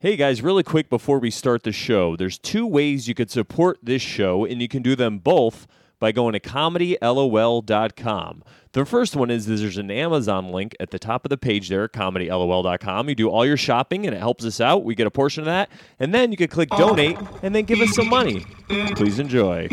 Hey guys, really quick before we start the show, there's two ways you could support this show, and you can do them both by going to comedylol.com. The first one is there's an Amazon link at the top of the page there, comedylol.com. You do all your shopping and it helps us out. We get a portion of that. And then you can click donate and then give us some money. Please enjoy.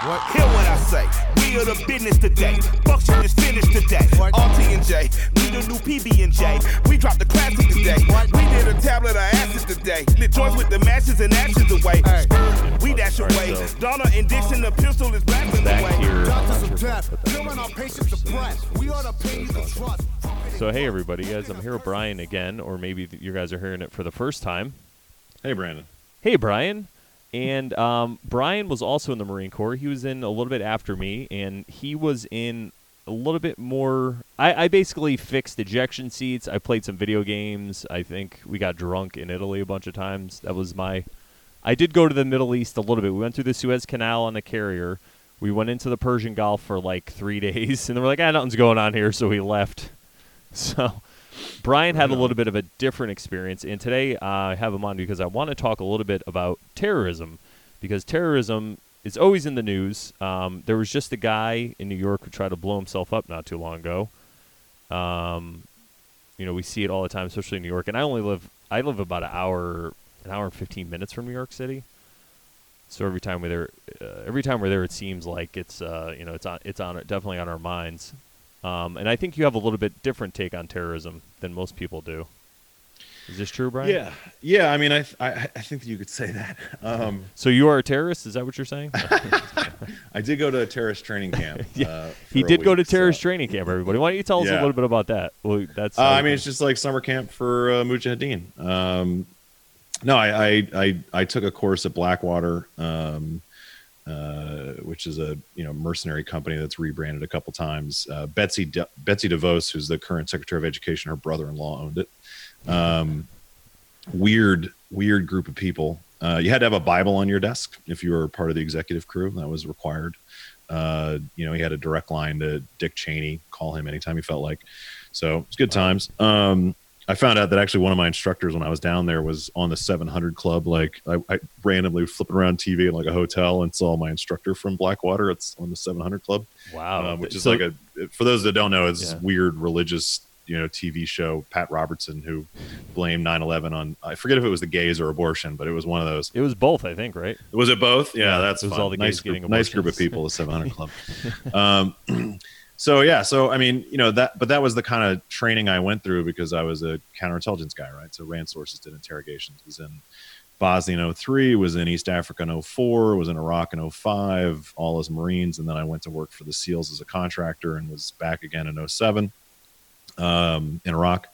What? Hear what I say. We are the business today. Function is finished today. RT and J, we the new PB and J. We dropped the classic today. We did a tablet of acid today. The joints with the matches and ashes away. We dash away. so- Donna and Dixon, the pistol is blasting Back away. here. I'm Doctors of death, killing our patients of breath. We ought to pay you the trust. So, hey everybody, guys, I'm here with Brian again, or maybe you guys are hearing it for the first time. Hey, Brandon. Hey, Brian. And um, Brian was also in the Marine Corps. He was in a little bit after me, and he was in a little bit more. I, I basically fixed ejection seats. I played some video games. I think we got drunk in Italy a bunch of times. That was my. I did go to the Middle East a little bit. We went through the Suez Canal on a carrier. We went into the Persian Gulf for like three days, and then we're like, "Ah, nothing's going on here," so we left. So. Brian had a little bit of a different experience, and today uh, I have him on because I want to talk a little bit about terrorism, because terrorism is always in the news. Um, there was just a guy in New York who tried to blow himself up not too long ago. Um, you know, we see it all the time, especially in New York. And I only live, I live about an hour, an hour and fifteen minutes from New York City. So every time we're there, uh, every time we're there, it seems like it's, uh, you know, it's on, it's on, definitely on our minds. Um, and I think you have a little bit different take on terrorism than most people do. Is this true, Brian? Yeah, yeah. I mean, I, th- I I think you could say that. Um, So you are a terrorist? Is that what you're saying? I did go to a terrorist training camp. Yeah, uh, he did go to week, so- terrorist training camp. Everybody, why don't you tell us a little bit about that? Well, that's. Uh, I mean, it's just like summer camp for uh, Mujahideen. Um, no, I, I I I took a course at Blackwater, um, uh, which is a you know mercenary company that's rebranded a couple times. Uh, Betsy De- Betsy DeVos, who's the current Secretary of Education, her brother-in-law owned it. Um, weird, weird group of people. Uh, you had to have a Bible on your desk if you were part of the executive crew. That was required. Uh, you know, he had a direct line to Dick Cheney. Call him anytime he felt like. So it's good times. Um, I found out that actually one of my instructors when I was down there was on the 700 Club. Like I, I randomly flipping around TV in like a hotel and saw my instructor from Blackwater. It's on the 700 Club, wow, um, which is So- like a for those that don't know, it's Yeah. weird religious you know TV show. Pat Robertson who blamed 9/11 on I forget if it was the gays or abortion, but it was one of those. It was both, I think, right? Was it both? Yeah, Yeah, that's it was fun. all the nice gays group, nice group of people. The 700 Club. um, so yeah, so I mean, you know that, but that was the kind of training I went through because I was a counterintelligence guy, right? So ran sources, did interrogations, was in Bosnia in 03, was in East Africa in 04, was in Iraq in 05, all as Marines, and then I went to work for the SEALs as a contractor and was back again in 07 um, in Iraq.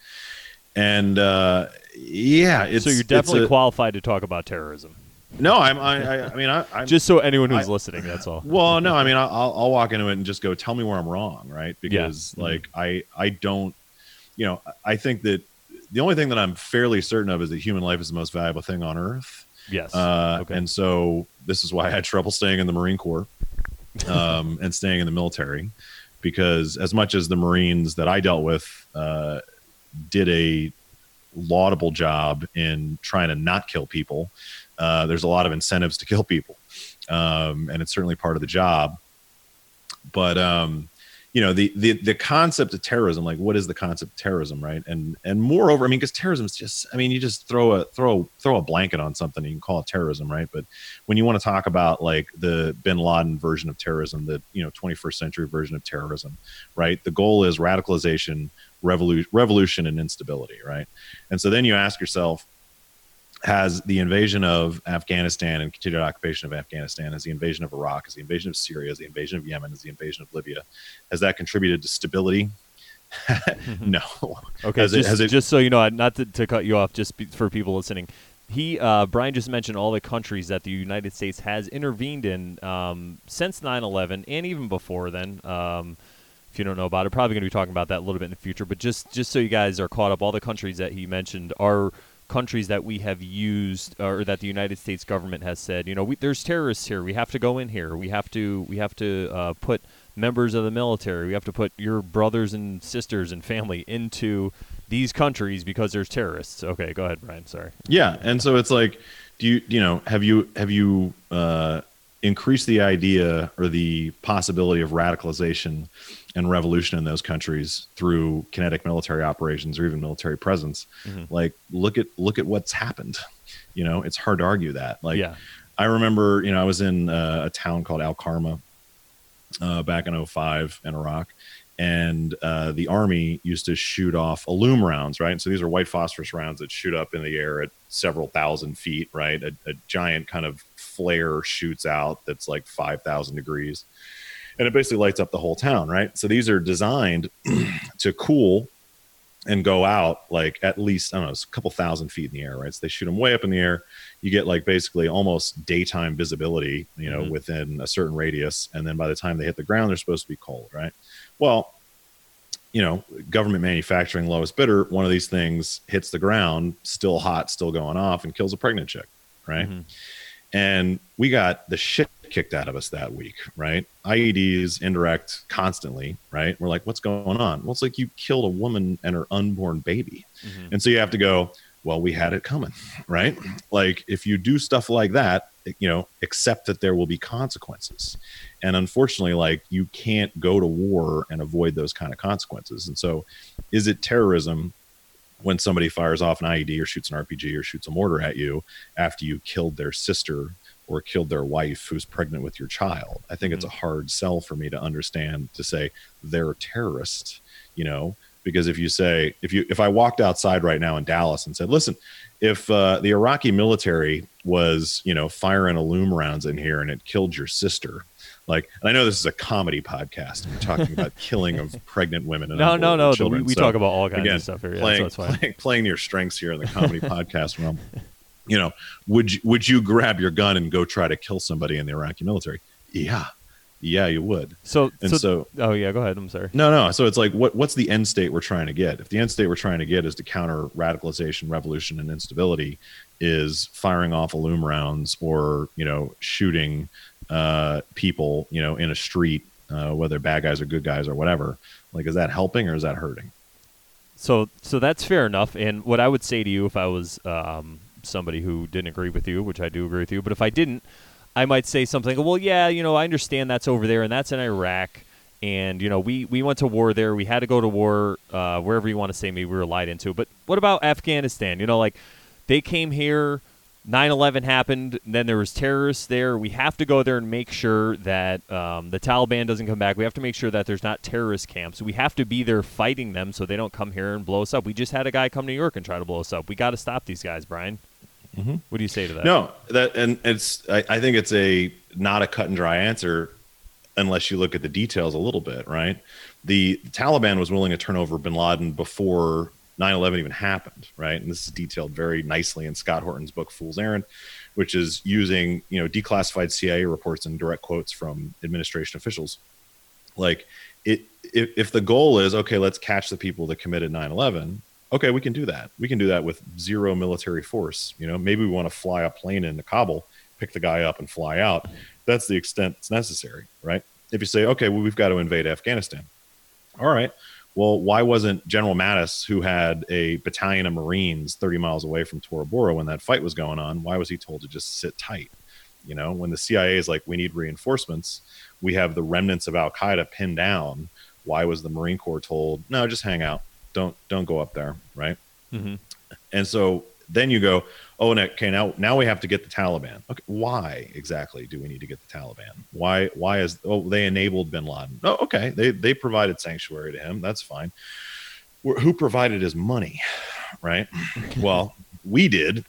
And uh, yeah, it's so you're definitely a- qualified to talk about terrorism. No. I'm I, I, I mean I, I'm Just so anyone who's I- listening, that's all. well, no, I mean, I'll, I'll walk into it and just go, tell me where I'm wrong, right? Because Mhm. like I, I don't, you know, I think that the only thing that I'm fairly certain of is that human life is the most valuable thing on Earth, Yes. uh, okay. and so this is why I had trouble staying in the Marine Corps um, and staying in the military, because as much as the Marines that I dealt with uh, did a laudable job in trying to not kill people, uh, there's a lot of incentives to kill people, um, and it's certainly part of the job. But um, you know the, the the concept of terrorism, like what is the concept of terrorism, right? And and moreover, I mean, because terrorism is just, I mean, you just throw a throw throw a blanket on something, and you can call it terrorism, right? But when you want to talk about like the Bin Laden version of terrorism, the you know 21st century version of terrorism, right? The goal is radicalization, revolution, revolution, and instability, right? And so then you ask yourself, has the invasion of Afghanistan and continued occupation of Afghanistan, has the invasion of Iraq, has the invasion of Syria, has the invasion of Yemen, has the invasion of Libya, has that contributed to stability? no. Okay, Has it- just, has it- just so you know, not to, to cut you off, just be, for people listening, he uh, Brian just mentioned all the countries that the United States has intervened in um, since 9/11 and even before then. Um, if you don't know about it, probably going to be talking about that a little bit in the future. But just just so you guys are caught up, all the countries that he mentioned are countries that we have used or that the United States government has said, you know, we, there's terrorists here. We have to go in here. We have to we have to uh, put members of the military. We have to put your brothers and sisters and family into these countries because there's terrorists. Okay, go ahead, Brian. Sorry. Yeah, and so it's like, do you you know have you have you uh, increased the idea or the possibility of radicalization and revolution in those countries through kinetic military operations or even military presence? Like, look at look at what's happened. You know, it's hard to argue that. Like, Yeah. I remember, you know, I was in uh, a town called Al Karma uh, back in 05 in Iraq. And uh, the army used to shoot off illume rounds, right? So these are white phosphorus rounds that shoot up in the air at several thousand feet, right? A, a giant kind of flare shoots out that's like 5,000 degrees. And it basically lights up the whole town, right? So these are designed to cool and go out like at least I don't know, it's a couple thousand feet in the air, right? So they shoot them way up in the air. You get like basically almost daytime visibility, you know, Mhm. within a certain radius, and then by the time they hit the ground, they're supposed to be cold, right? Well, you know, government manufacturing lowest bidder, one of these things hits the ground, still hot, still going off, and kills a pregnant chick, right? Mhm. And we got the shit kicked out of us that week, right? IEDs indirect constantly, right? We're like, what's going on? Well, it's like you killed a woman and her unborn baby. Mhm. And so you have to go, well, we had it coming, right? Like if you do stuff like that, you know, accept that there will be consequences. And unfortunately, like you can't go to war and avoid those kind of consequences. And so is it terrorism when somebody fires off an IED or shoots an RPG or shoots a mortar at you after you killed their sister or killed their wife who's pregnant with your child. I think it's a hard sell for me to understand to say they're a terrorist, you know, because if you say if you if I walked outside right now in Dallas and said, "Listen, if uh, the Iraqi military was, you know, firing illume rounds in here and it killed your sister, like, and I know this is a comedy podcast. and We're talking about killing of pregnant women. And No, no, no. children. We, we So, talk about all kinds again, of stuff here. Yeah, playing, so that's fine. playing, playing your strengths here in the comedy podcast realm. You know, would you, would you grab your gun and go try to kill somebody in the Iraqi military? Yeah, yeah, you would. So, And so, so- oh yeah, go ahead. I'm sorry. No, no. So it's like, what what's the end state we're trying to get? If the end state we're trying to get is to counter radicalization, revolution, and instability, is firing off illume rounds or you know shooting uh, people you know in a street, uh, whether bad guys or good guys or whatever. Like, is that helping or is that hurting? So, so that's fair enough. And what I would say to you, if I was um, somebody who didn't agree with you, which I do agree with you, but if I didn't, I might say something. Well, yeah, you know, I understand that's over there, and that's in Iraq, and you know, we we went to war there. We had to go to war uh, wherever you want to say. Maybe we were lied into. But what about Afghanistan? You know, like they came here. 9/11 happened. Then there was terrorists there. We have to go there and make sure that um, the Taliban doesn't come back. We have to make sure that there's not terrorist camps. We have to be there fighting them so they don't come here and blow us up. We just had a guy come to New York and try to blow us up. We got to stop these guys, Brian. Mhm. What do you say to that? No, that and it's I, I think it's a not a cut and dry answer unless you look at the details a little bit, right? The Taliban was willing to turn over bin Laden before 9/11 even happened, right? And this is detailed very nicely in Scott Horton's book Fool's Errand, which is using, you know, declassified CIA reports and direct quotes from administration officials. Like it if, if the goal is okay, let's catch the people that committed 9/11, okay, we can do that. We can do that with zero military force. You know, maybe we want to fly a plane into Kabul, pick the guy up and fly out. That's the extent it's necessary, right? If you say, okay, well, we've got to invade Afghanistan. All right. Well, why wasn't General Mattis, who had a battalion of Marines 30 miles away from Tora Bora when that fight was going on, why was he told to just sit tight? You know, when the CIA is like, we need reinforcements, we have the remnants of Al Qaeda pinned down. Why was the Marine Corps told, no, just hang out, don't don't go up there, right? hmm And so then you go, oh, okay, now now we have to get the Taliban. Okay, why exactly do we need to get the Taliban? Why why is oh they enabled Bin Laden? Oh, okay, they they provided sanctuary to him. That's fine. Who provided his money, right? well, we did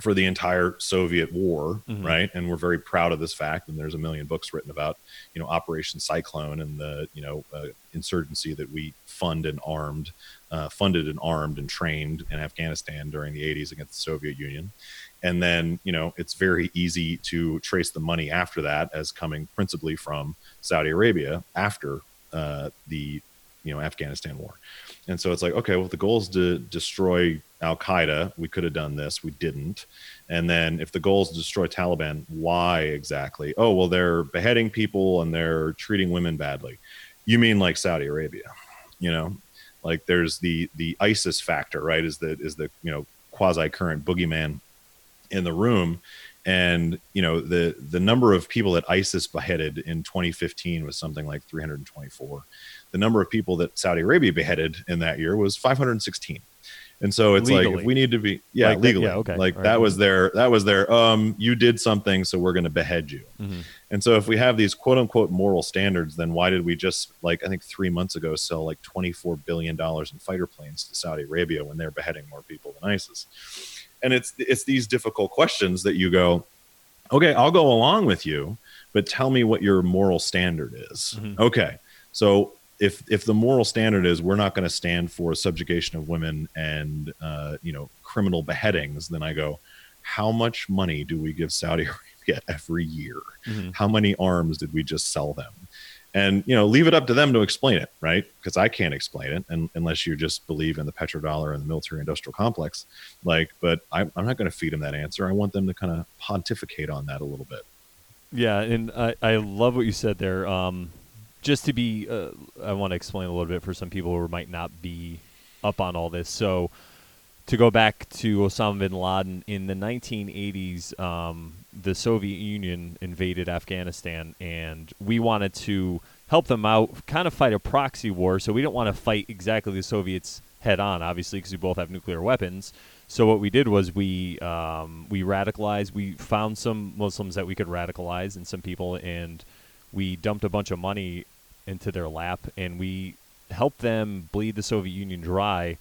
for the entire Soviet war, Mhm. right? And we're very proud of this fact. And there's a million books written about, you know, Operation Cyclone and the, you know, uh, insurgency that we fund and armed, uh, funded and armed and trained in Afghanistan during the 80s against the Soviet Union. And then, you know, it's very easy to trace the money after that as coming principally from Saudi Arabia after uh, the, you know, Afghanistan war. And so it's like, okay, well, the goal is to destroy Al Qaeda, we could have done this. We didn't. And then if the goal is to destroy Taliban, why exactly? Oh, well, they're beheading people and they're treating women badly. You mean like Saudi Arabia? You know, like there's the the ISIS factor, right? Is the is the you know quasi current boogeyman in the room, and you know the the number of people that ISIS beheaded in 2015 was something like 324. The number of people that Saudi Arabia beheaded in that year was 516. And so it's like if we need to be yeah Like that- legally yeah, okay. like All that right. was their that was their um you did something so we're going to behead you. Mhm. And so if we have these quote unquote moral standards, then why did we just like I think three months ago sell like twenty four billion dollars in fighter planes to Saudi Arabia when they're beheading more people than ISIS? And it's it's these difficult questions that you go, okay, I'll go along with you, but tell me what your moral standard is. Mhm. Okay, so if if the moral standard is we're not going to stand for subjugation of women and uh, you know criminal beheadings, then I go, how much money do we give Saudi Arabia every year? Mhm. How many arms did we just sell them? And you know, leave it up to them to explain it, right? Because I can't explain it, and unless you just believe in the petrodollar and the military-industrial complex, like. But I'm, I'm not going to feed them that answer. I want them to kind of pontificate on that a little bit. Yeah, and I, I love what you said there. Um, just to be, uh, I want to explain a little bit for some people who might not be up on all this. So, to go back to Osama bin Laden in the 1980s, um, the Soviet Union invaded Afghanistan, and we wanted to help them out, kind of fight a proxy war. So we don't want to fight exactly the Soviets head on, obviously, because we both have nuclear weapons. So what we did was we um, we radicalized. We found some Muslims that we could radicalize, and some people, and we dumped a bunch of money into their lap, and we helped them bleed the Soviet Union dry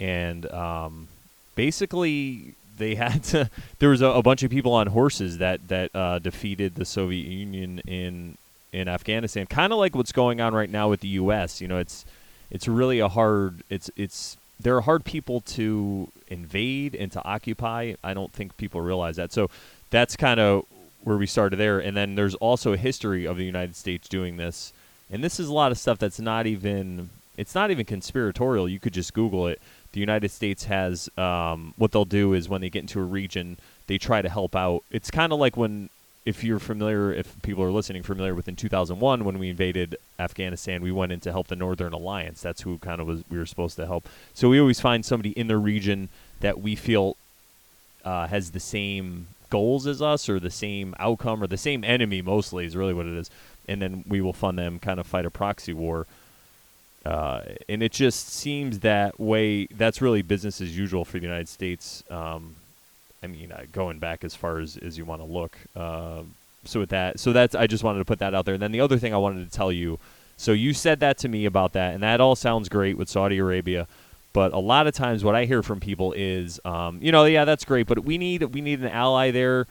and um, basically they had to. There was a, a bunch of people on horses that that uh, defeated the Soviet Union in in Afghanistan, kind of like what's going on right now with the U.S. You know, it's it's really a hard. It's it's they're hard people to invade and to occupy. I don't think people realize that. So that's kind of where we started there. And then there's also a history of the United States doing this. And this is a lot of stuff that's not even it's not even conspiratorial. You could just Google it. The United States has um, what they'll do is when they get into a region, they try to help out. It's kind of like when if you're familiar, if people are listening, familiar with in 2001 when we invaded Afghanistan, we went in to help the Northern Alliance. That's who kind of was we were supposed to help. So we always find somebody in the region that we feel uh, has the same goals as us or the same outcome or the same enemy mostly is really what it is and then we will fund them kind of fight a proxy war uh, and it just seems that way that's really business as usual for the united states um, i mean uh, going back as far as, as you want to look uh, so with that so that's i just wanted to put that out there and then the other thing i wanted to tell you so you said that to me about that and that all sounds great with saudi arabia but a lot of times, what I hear from people is, um, you know, yeah, that's great, but we need we need an ally there.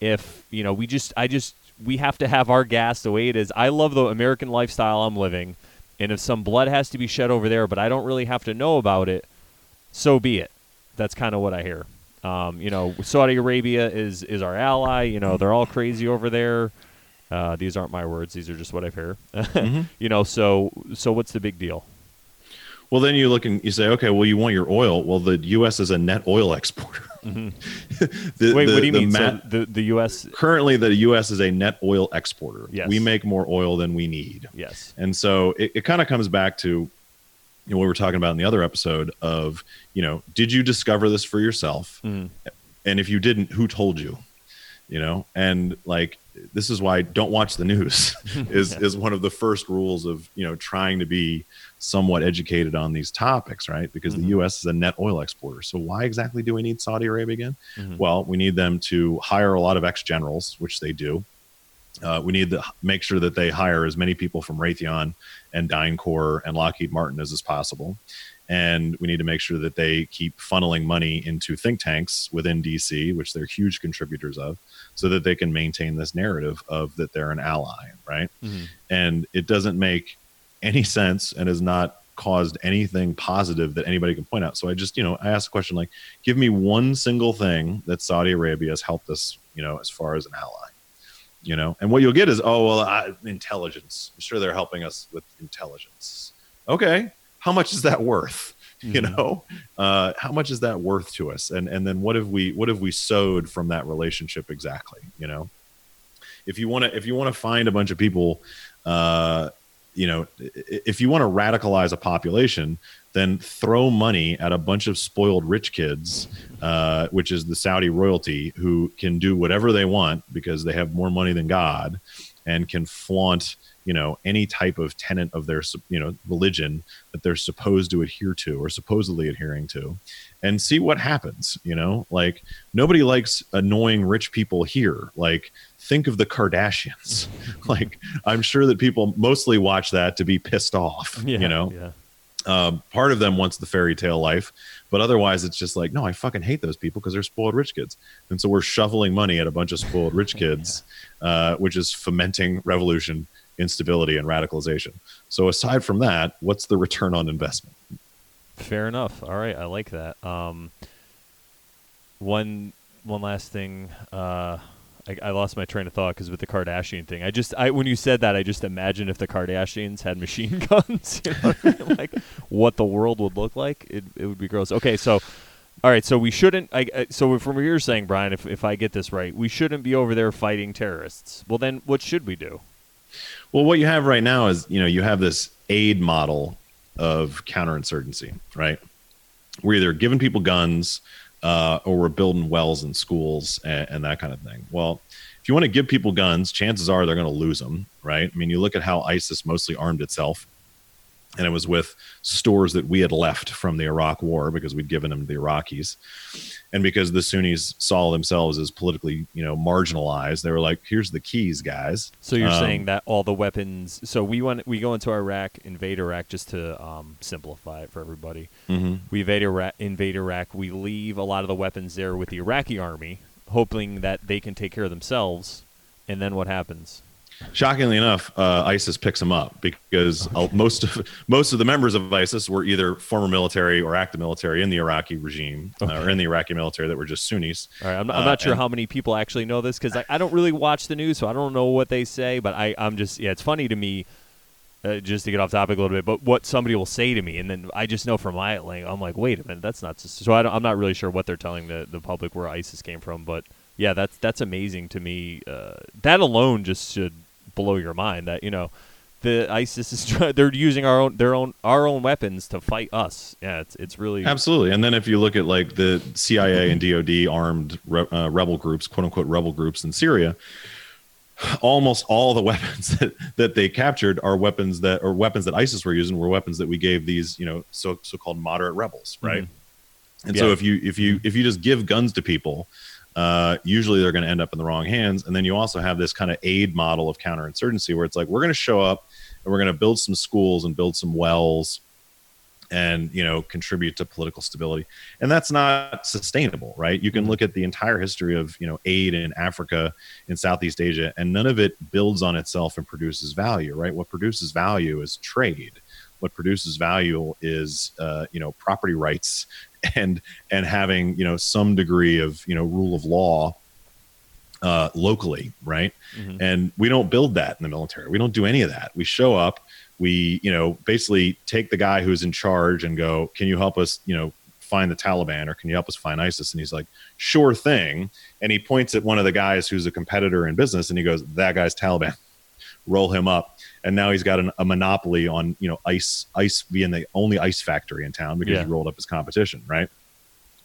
If you know, we just I just we have to have our gas the way it is. I love the American lifestyle I'm living, and if some blood has to be shed over there, but I don't really have to know about it, so be it. That's kind of what I hear. Um, you know, Saudi Arabia is is our ally. You know, they're all crazy over there. Uh, these aren't my words; these are just what I've heard. You know, so so what's the big deal? Well, then you look and you say, okay, well, you want your oil. Well, the U.S. is a net oil exporter. Mm-hmm. Wait, the- what do you the mean? ma- so the the U.S. currently, the U.S. is a net oil exporter. Yes. We make more oil than we need. Yes. And so it, it kind of comes back to you know, what we were talking about in the other episode of, you know, did you discover this for yourself? Mhm. And if you didn't, who told you? You know, and like this is why don't watch the news is is one of the first rules of you know trying to be somewhat educated on these topics, right? Because Mhm. the U.S. is a net oil exporter. So why exactly do we need Saudi Arabia again? Mhm. Well, we need them to hire a lot of ex generals, which they do. Uh, we need to make sure that they hire as many people from Raytheon and DynCorp and Lockheed Martin as is possible. And we need to make sure that they keep funneling money into think tanks within DC, which they're huge contributors of, so that they can maintain this narrative of that they're an ally, right? Mhm. And it doesn't make any sense and has not caused anything positive that anybody can point out. So I just, you know, I asked a question like, give me one single thing that Saudi Arabia has helped us, you know, as far as an ally, you know, and what you'll get is, oh, well, I, intelligence. I'm sure they're helping us with intelligence. Okay. How much is that worth? You Mhm. know, uh, how much is that worth to us? And and then what have we what have we sowed from that relationship exactly? You know, if you want to if you want to find a bunch of people, uh, you know, if you want to radicalize a population, then throw money at a bunch of spoiled rich kids, uh, which is the Saudi royalty, who can do whatever they want because they have more money than God, and can flaunt you know any type of tenet of their you know religion that they're supposed to adhere to or supposedly adhering to and see what happens you know? Like nobody likes annoying rich people here. Like think of the kardashians. Like i'm sure that people mostly watch that to be pissed off Yeah, you know? Yeah. um, part of them wants the fairy tale life, but otherwise it's just like, no, I fucking hate those people because they're spoiled rich kids. And so we're shoveling money at a bunch of spoiled rich kids, uh, which is fomenting revolution, instability, and radicalization. So aside from that, what's the return on investment? Fair enough. All right, I like that. Um, one one last thing. Uh, I, I lost my train of thought because with the Kardashian thing, I just I when you said that, I just imagined if the Kardashians had machine guns, you know, like what the world would look like. It it would be gross. Okay, so. All right, so we shouldn't. I- so from what you're saying, Brian, if, if I get this right, we shouldn't be over there fighting terrorists. Well, then what should we do? Well, what you have right now is, you know, you have this aid model of counterinsurgency, right? We're either giving people guns uh, or we're building wells in schools and, and that kind of thing. Well, if you want to give people guns, chances are they're going to lose them, right? I mean, you look at how ISIS mostly armed itself, and it was with stores that we had left from the Iraq War because we'd given them to the Iraqis, and because the Sunnis saw themselves as politically, you know, marginalized, they were like, "Here's the keys, guys." So you're Um, saying that all the weapons. So we went. We go into Iraq, invade Iraq, just to um, simplify it for everybody. Mhm. We invade Iraq, invade Iraq. We leave a lot of the weapons there with the Iraqi army, hoping that they can take care of themselves. And then what happens? Shockingly enough, uh, ISIS picks them up because uh, most of most of the members of ISIS were either former military or active military in the Iraqi regime uh, or in the Iraqi military that were just Sunnis. All right, I'm, I'm Uh, not sure and- how many people actually know this because I, I don't really watch the news, so I don't know what they say. But I, I'm just yeah, it's funny to me. Uh, just to get off topic a little bit, but what somebody will say to me, and then I just know from my like, I'm like, wait a minute, that's not so. I I'm not really sure what they're telling the, the public where ISIS came from, but yeah, that's that's amazing to me. Uh, that alone just should blow your mind. That you know, the ISIS is try- they're using our own their own our own weapons to fight us. Yeah, it's it's really Absolutely. And then if you look at like the CIA and DoD armed re- uh, rebel groups, quote unquote rebel groups in Syria, almost all the weapons that, that they captured are weapons that or weapons that ISIS were using were weapons that we gave these, you know, so so-called moderate rebels, right? And so if you if you if you just give guns to people, uh, usually they're going to end up in the wrong hands. And then you also have this kind of aid model of counterinsurgency where it's like we're going to show up and we're going to build some schools and build some wells and you know contribute to political stability. And that's not sustainable right? You can look at the entire history of you know aid in africa in southeast asia and none of it builds on itself and produces value right? What produces value is trade what produces value is uh, you know property rights and and having you know some degree of you know rule of law uh, locally right? Mhm. and we don't build that in the military. We don't do any of that. We show up we you know basically take the guy who's in charge and go can you help us you know find the taliban or can you help us find isis? And he's like sure thing. And he points at one of the guys who's a competitor in business and he goes that guy's taliban. Roll him up and now he's got an, a monopoly on you know ice ice being the only ice factory in town because Yeah. he rolled up his competition right?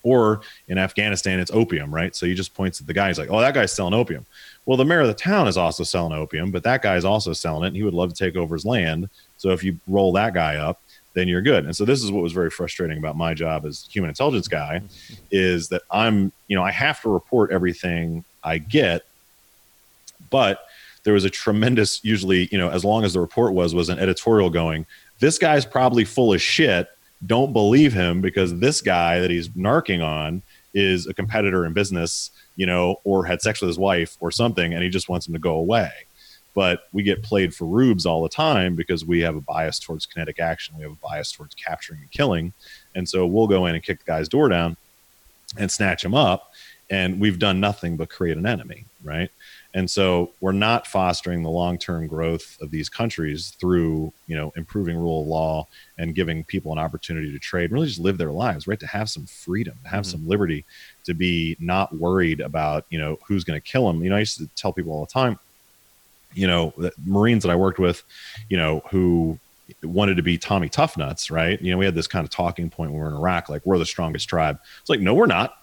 Or in afghanistan it's opium right? So he just points at the guy he's like oh that guy's selling opium. Well the mayor of the town is also selling opium but that guy's also selling it and he would love to take over his land. So if you roll that guy up then you're good. And so this is what was very frustrating about my job as human intelligence guy is that i'm you know i have to report everything i get but there was a tremendous usually you know as long as the report was was an editorial going this guy's probably full of shit. Don't believe him because this guy that he's narking on is a competitor in business you know or had sex with his wife or something and he just wants him to go away. But we get played for rubes all the time because we have a bias towards kinetic action. We have a bias towards capturing and killing. And so we'll go in and kick the guy's door down and snatch him up and we've done nothing but create an enemy right And so we're not fostering the long-term growth of these countries through, you know, improving rule of law and giving people an opportunity to trade, really just live their lives, right? To have some freedom, to have Mhm. some liberty, to be not worried about, you know, who's going to kill them. You know, I used to tell people all the time, you know, the Marines that I worked with, you know, who wanted to be Tommy Tough Nuts, right? You know, we had this kind of talking point when we were in Iraq, like we're the strongest tribe. It's like, no, we're not.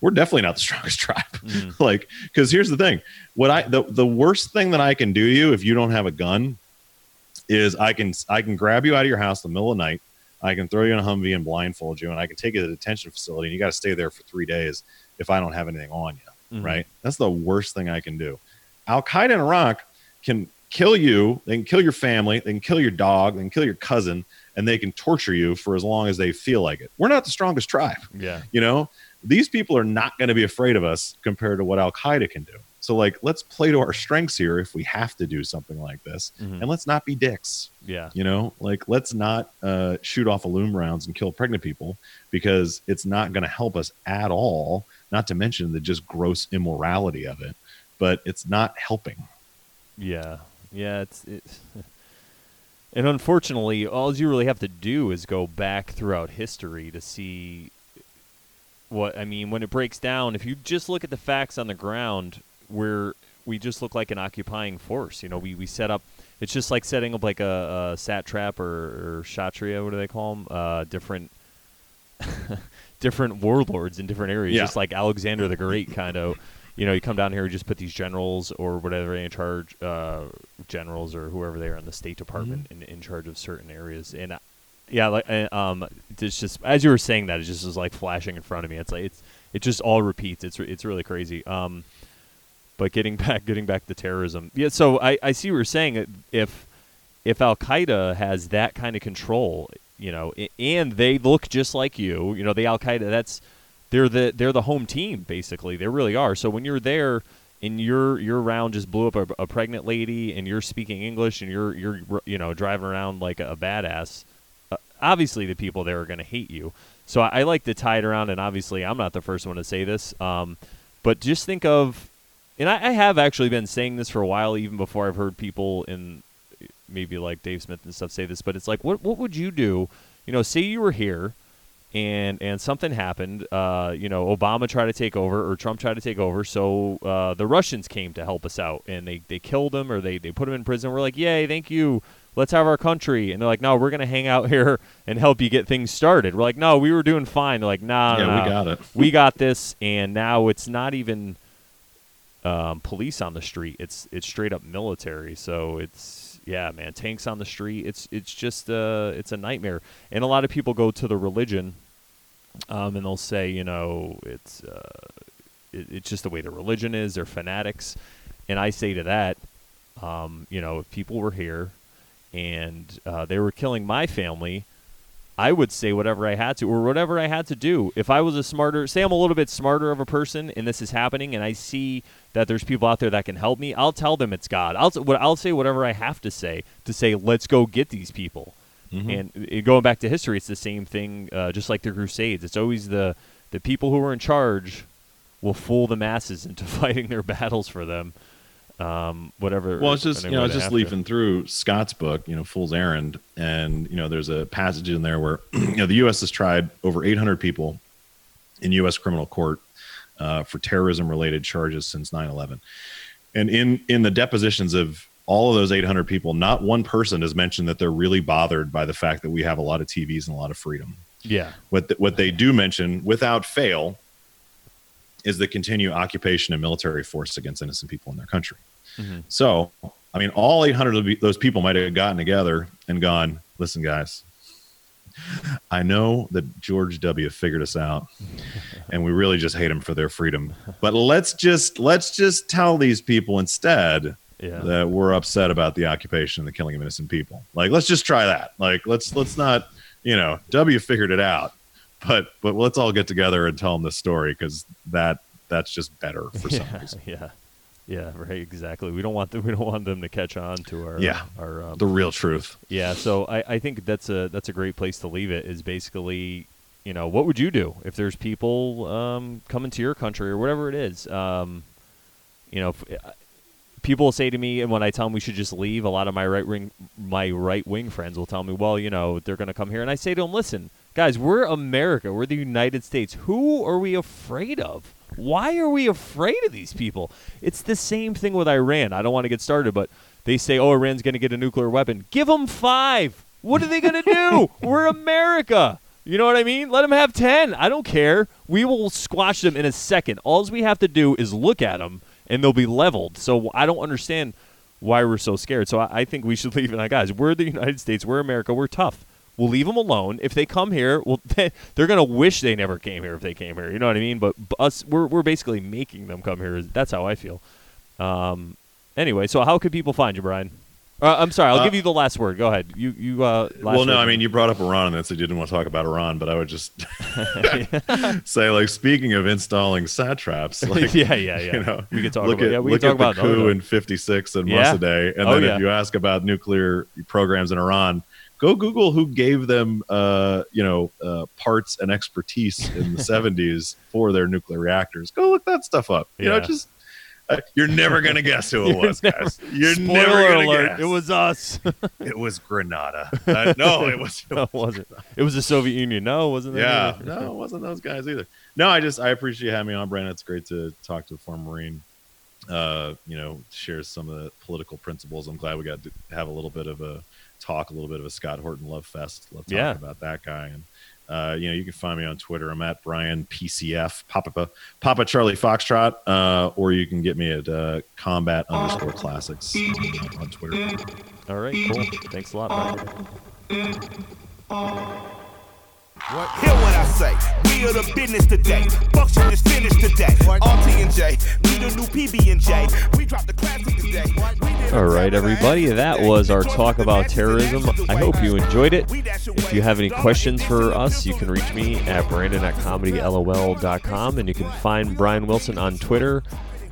We're definitely not the strongest tribe. Mhm. like, because here's the thing: what I the the worst thing that I can do to you if you don't have a gun is I can I can grab you out of your house in the middle of the night. I can throw you in a Humvee and blindfold you, and I can take you to the detention facility, and you got to stay there for three days if I don't have anything on you Mhm. right? That's the worst thing I can do. Al Qaeda in Iraq can kill you, they can kill your family, they can kill your dog, they can kill your cousin, and they can torture you for as long as they feel like it. We're not the strongest tribe, Yeah. you know? These people are not going to be afraid of us compared to what Al Qaeda can do. So, like, let's play to our strengths here if we have to do something like this, Mhm. and let's not be dicks. Yeah. You know, like let's not uh, shoot off loom rounds and kill pregnant people because it's not going to help us at all. Not to mention the just gross immorality of it, but it's not helping. Yeah, yeah. It's it's, and unfortunately, all you really have to do is go back throughout history to see what I mean. When it breaks down, if you just look at the facts on the ground, where we just look like an occupying force. You know, we we set up. It's just like setting up like a, a satrap or, or kshatriya. What do they call them? Uh, different. different warlords in different areas, Yeah. just like Alexander the Great, kind of you know, you come down here, you just put these generals or whatever in charge, uh, generals or whoever they are in the State Department in, in charge of certain areas. And yeah, like um, it's just as you were saying that, it just was like flashing in front of me. It's like it's it just all repeats. It's it's really crazy. Um, but getting back, getting back to terrorism, yeah. So I I see what you're saying. If if Al Qaeda has that kind of control, you know, and they look just like you, you know, the Al Qaeda that's they're the they're the home team basically. They really are. So when you're there and your your round just blew up a, a pregnant lady and you're speaking English and you're you're you know driving around like a, badass, uh, obviously the people there are going to hate you. So I, I like to tie it around, and obviously I'm not the first one to say this, um, but just think of, and I, I have actually been saying this for a while, even before I've heard people in maybe like Dave Smith and stuff say this, but it's like, what what would you do? You know, say you were here and and something happened. Uh, you know, Obama tried to take over or Trump tried to take over, so uh, the Russians came to help us out, and they they killed him or they they put him in prison. We're like, yay, thank you. Let's have our country, and they're like, no, we're gonna hang out here and help you get things started. We're like, no, we were doing fine. They're like, nah, yeah, nah, we got it. we got this, and now it's not even um, police on the street. It's it's straight up military. So it's yeah, man, tanks on the street. It's it's just uh, it's a nightmare. And a lot of people go to the religion, um, and they'll say, you know, it's uh, it, it's just the way the religion is. They're fanatics, and I say to that, um, you know, if people were here and uh, they were killing my family, I would say whatever I had to, or whatever I had to do. If I was a smarter, say I'm a little bit smarter of a person, and this is happening, and I see that there's people out there that can help me, I'll tell them it's God. I'll what I'll say whatever I have to say to say let's go get these people. And uh, going back to history, it's the same thing. Uh, just like the Crusades, it's always the the people who are in charge will fool the masses into fighting their battles for them. Um, whatever. Well, it's just you know, I was just to. leafing through Scott's book, you know, Fool's Errand, and you know, there's a passage in there where you know the U.S. has tried over 800 people in U.S. criminal court uh, for terrorism-related charges since 9/11, and in in the depositions of all of those 800 people, not one person has mentioned that they're really bothered by the fact that we have a lot of TVs and a lot of freedom. Yeah. What th- what they do mention without fail is the continued occupation and military force against innocent people in their country. Mhm. So, I mean, all 800 of those people might have gotten together and gone, listen, guys, I know that George W. figured us out and we really just hate them for their freedom. But let's just let's just tell these people instead Yeah. that we're upset about the occupation and the killing of innocent people. Like, let's just try that. Like, let's let's not, you know, W figured it out, but but let's all get together and tell them this story because that that's just better for some yeah, reason. yeah, yeah, right. Exactly. We don't want them. We don't want them to catch on to our Yeah. our um, The real truth. yeah. So I, I think that's a that's a great place to leave it. Is basically, you know, what would you do if there's people um, coming to your country or whatever it is? Um, you know, if, people say to me, and when I tell them we should just leave, a lot of my right wing my right wing friends will tell me, well, you know, they're going to come here, and I say to them, listen, guys, we're America, we're the United States. Who are we afraid of? Why are we afraid of these people? It's the same thing with Iran. I don't want to get started, but they say, oh, Iran's going to get a nuclear weapon. Give them five. What are they going to do? we're America. You know what I mean? Let them have 10. I don't care. We will squash them in a second. All we have to do is look at them and they'll be leveled. So I don't understand why we're so scared. So I, I think we should leave it. Like, guys, we're the United States. We're America. We're tough. We'll leave them alone. If they come here, well, they, they're gonna wish they never came here if they came here. You know what I mean? But us, we're we're basically making them come here. That's how I feel. Um. Anyway, so how could people find you, Brian? Uh, I'm sorry. I'll Uh, give you the last word. Go ahead. You you. Uh, last well, no, word. I mean, you brought up Iran, and that's you didn't want to talk about Iran, but I would just say, like, speaking of installing satraps, like, yeah, yeah, yeah. you know, we could talk look about. at yeah, we look talk at about the coup in '56 and Yeah. Mossadegh, and Oh, then yeah. if you ask about nuclear programs in Iran, go Google who gave them, uh, you know, uh, parts and expertise in the '70s for their nuclear reactors. Go look that stuff up. You know, Yeah. just uh, you're never gonna guess who it was, guys. You're Spoiler never gonna alert! guess. It was us. It was Granada. Uh, no, it was. no, it wasn't. It was the Soviet Union. No, it wasn't. that Yeah, either. no, it wasn't those guys either. No, I just I appreciate you having me on, Brandon. It's great to talk to a former Marine. Uh, you know, shares some of the political principles. I'm glad we got to have a little bit of a talk, a little bit of a Scott Horton love fest. Love talking Yeah. about that guy. And uh, you know, you can find me on Twitter. I'm at Brian PCF Papa Papa Charlie Foxtrot, uh, or you can get me at uh, Combat underscore Classics on Twitter. All right, cool. Thanks a lot, Brian. Hear what I say. We are the business today. Function is finished today. RT and J. We the new PB and J. We dropped the classic today. A All right, everybody, that was our talk about terrorism. I hope you enjoyed it. If you have any questions for us, you can reach me at brandon at comedylol.com and you can find Brian Wilson on Twitter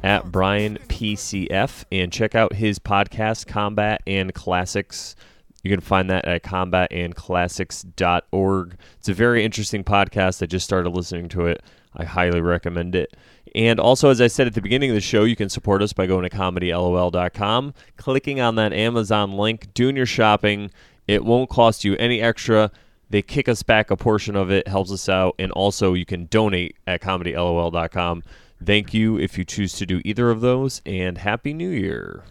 at Brian PCF and check out his podcast, Combat and Classics. You can find that at combatandclassics.org. It's a very interesting podcast. I just started listening to it. I highly recommend it. And also, as I said at the beginning of the show, you can support us by going to comedylol.com, clicking on that Amazon link, doing your shopping. It won't cost you any extra. They kick us back a portion of it, helps us out. And also, you can donate at comedylol.com. Thank you if you choose to do either of those, and Happy New Year.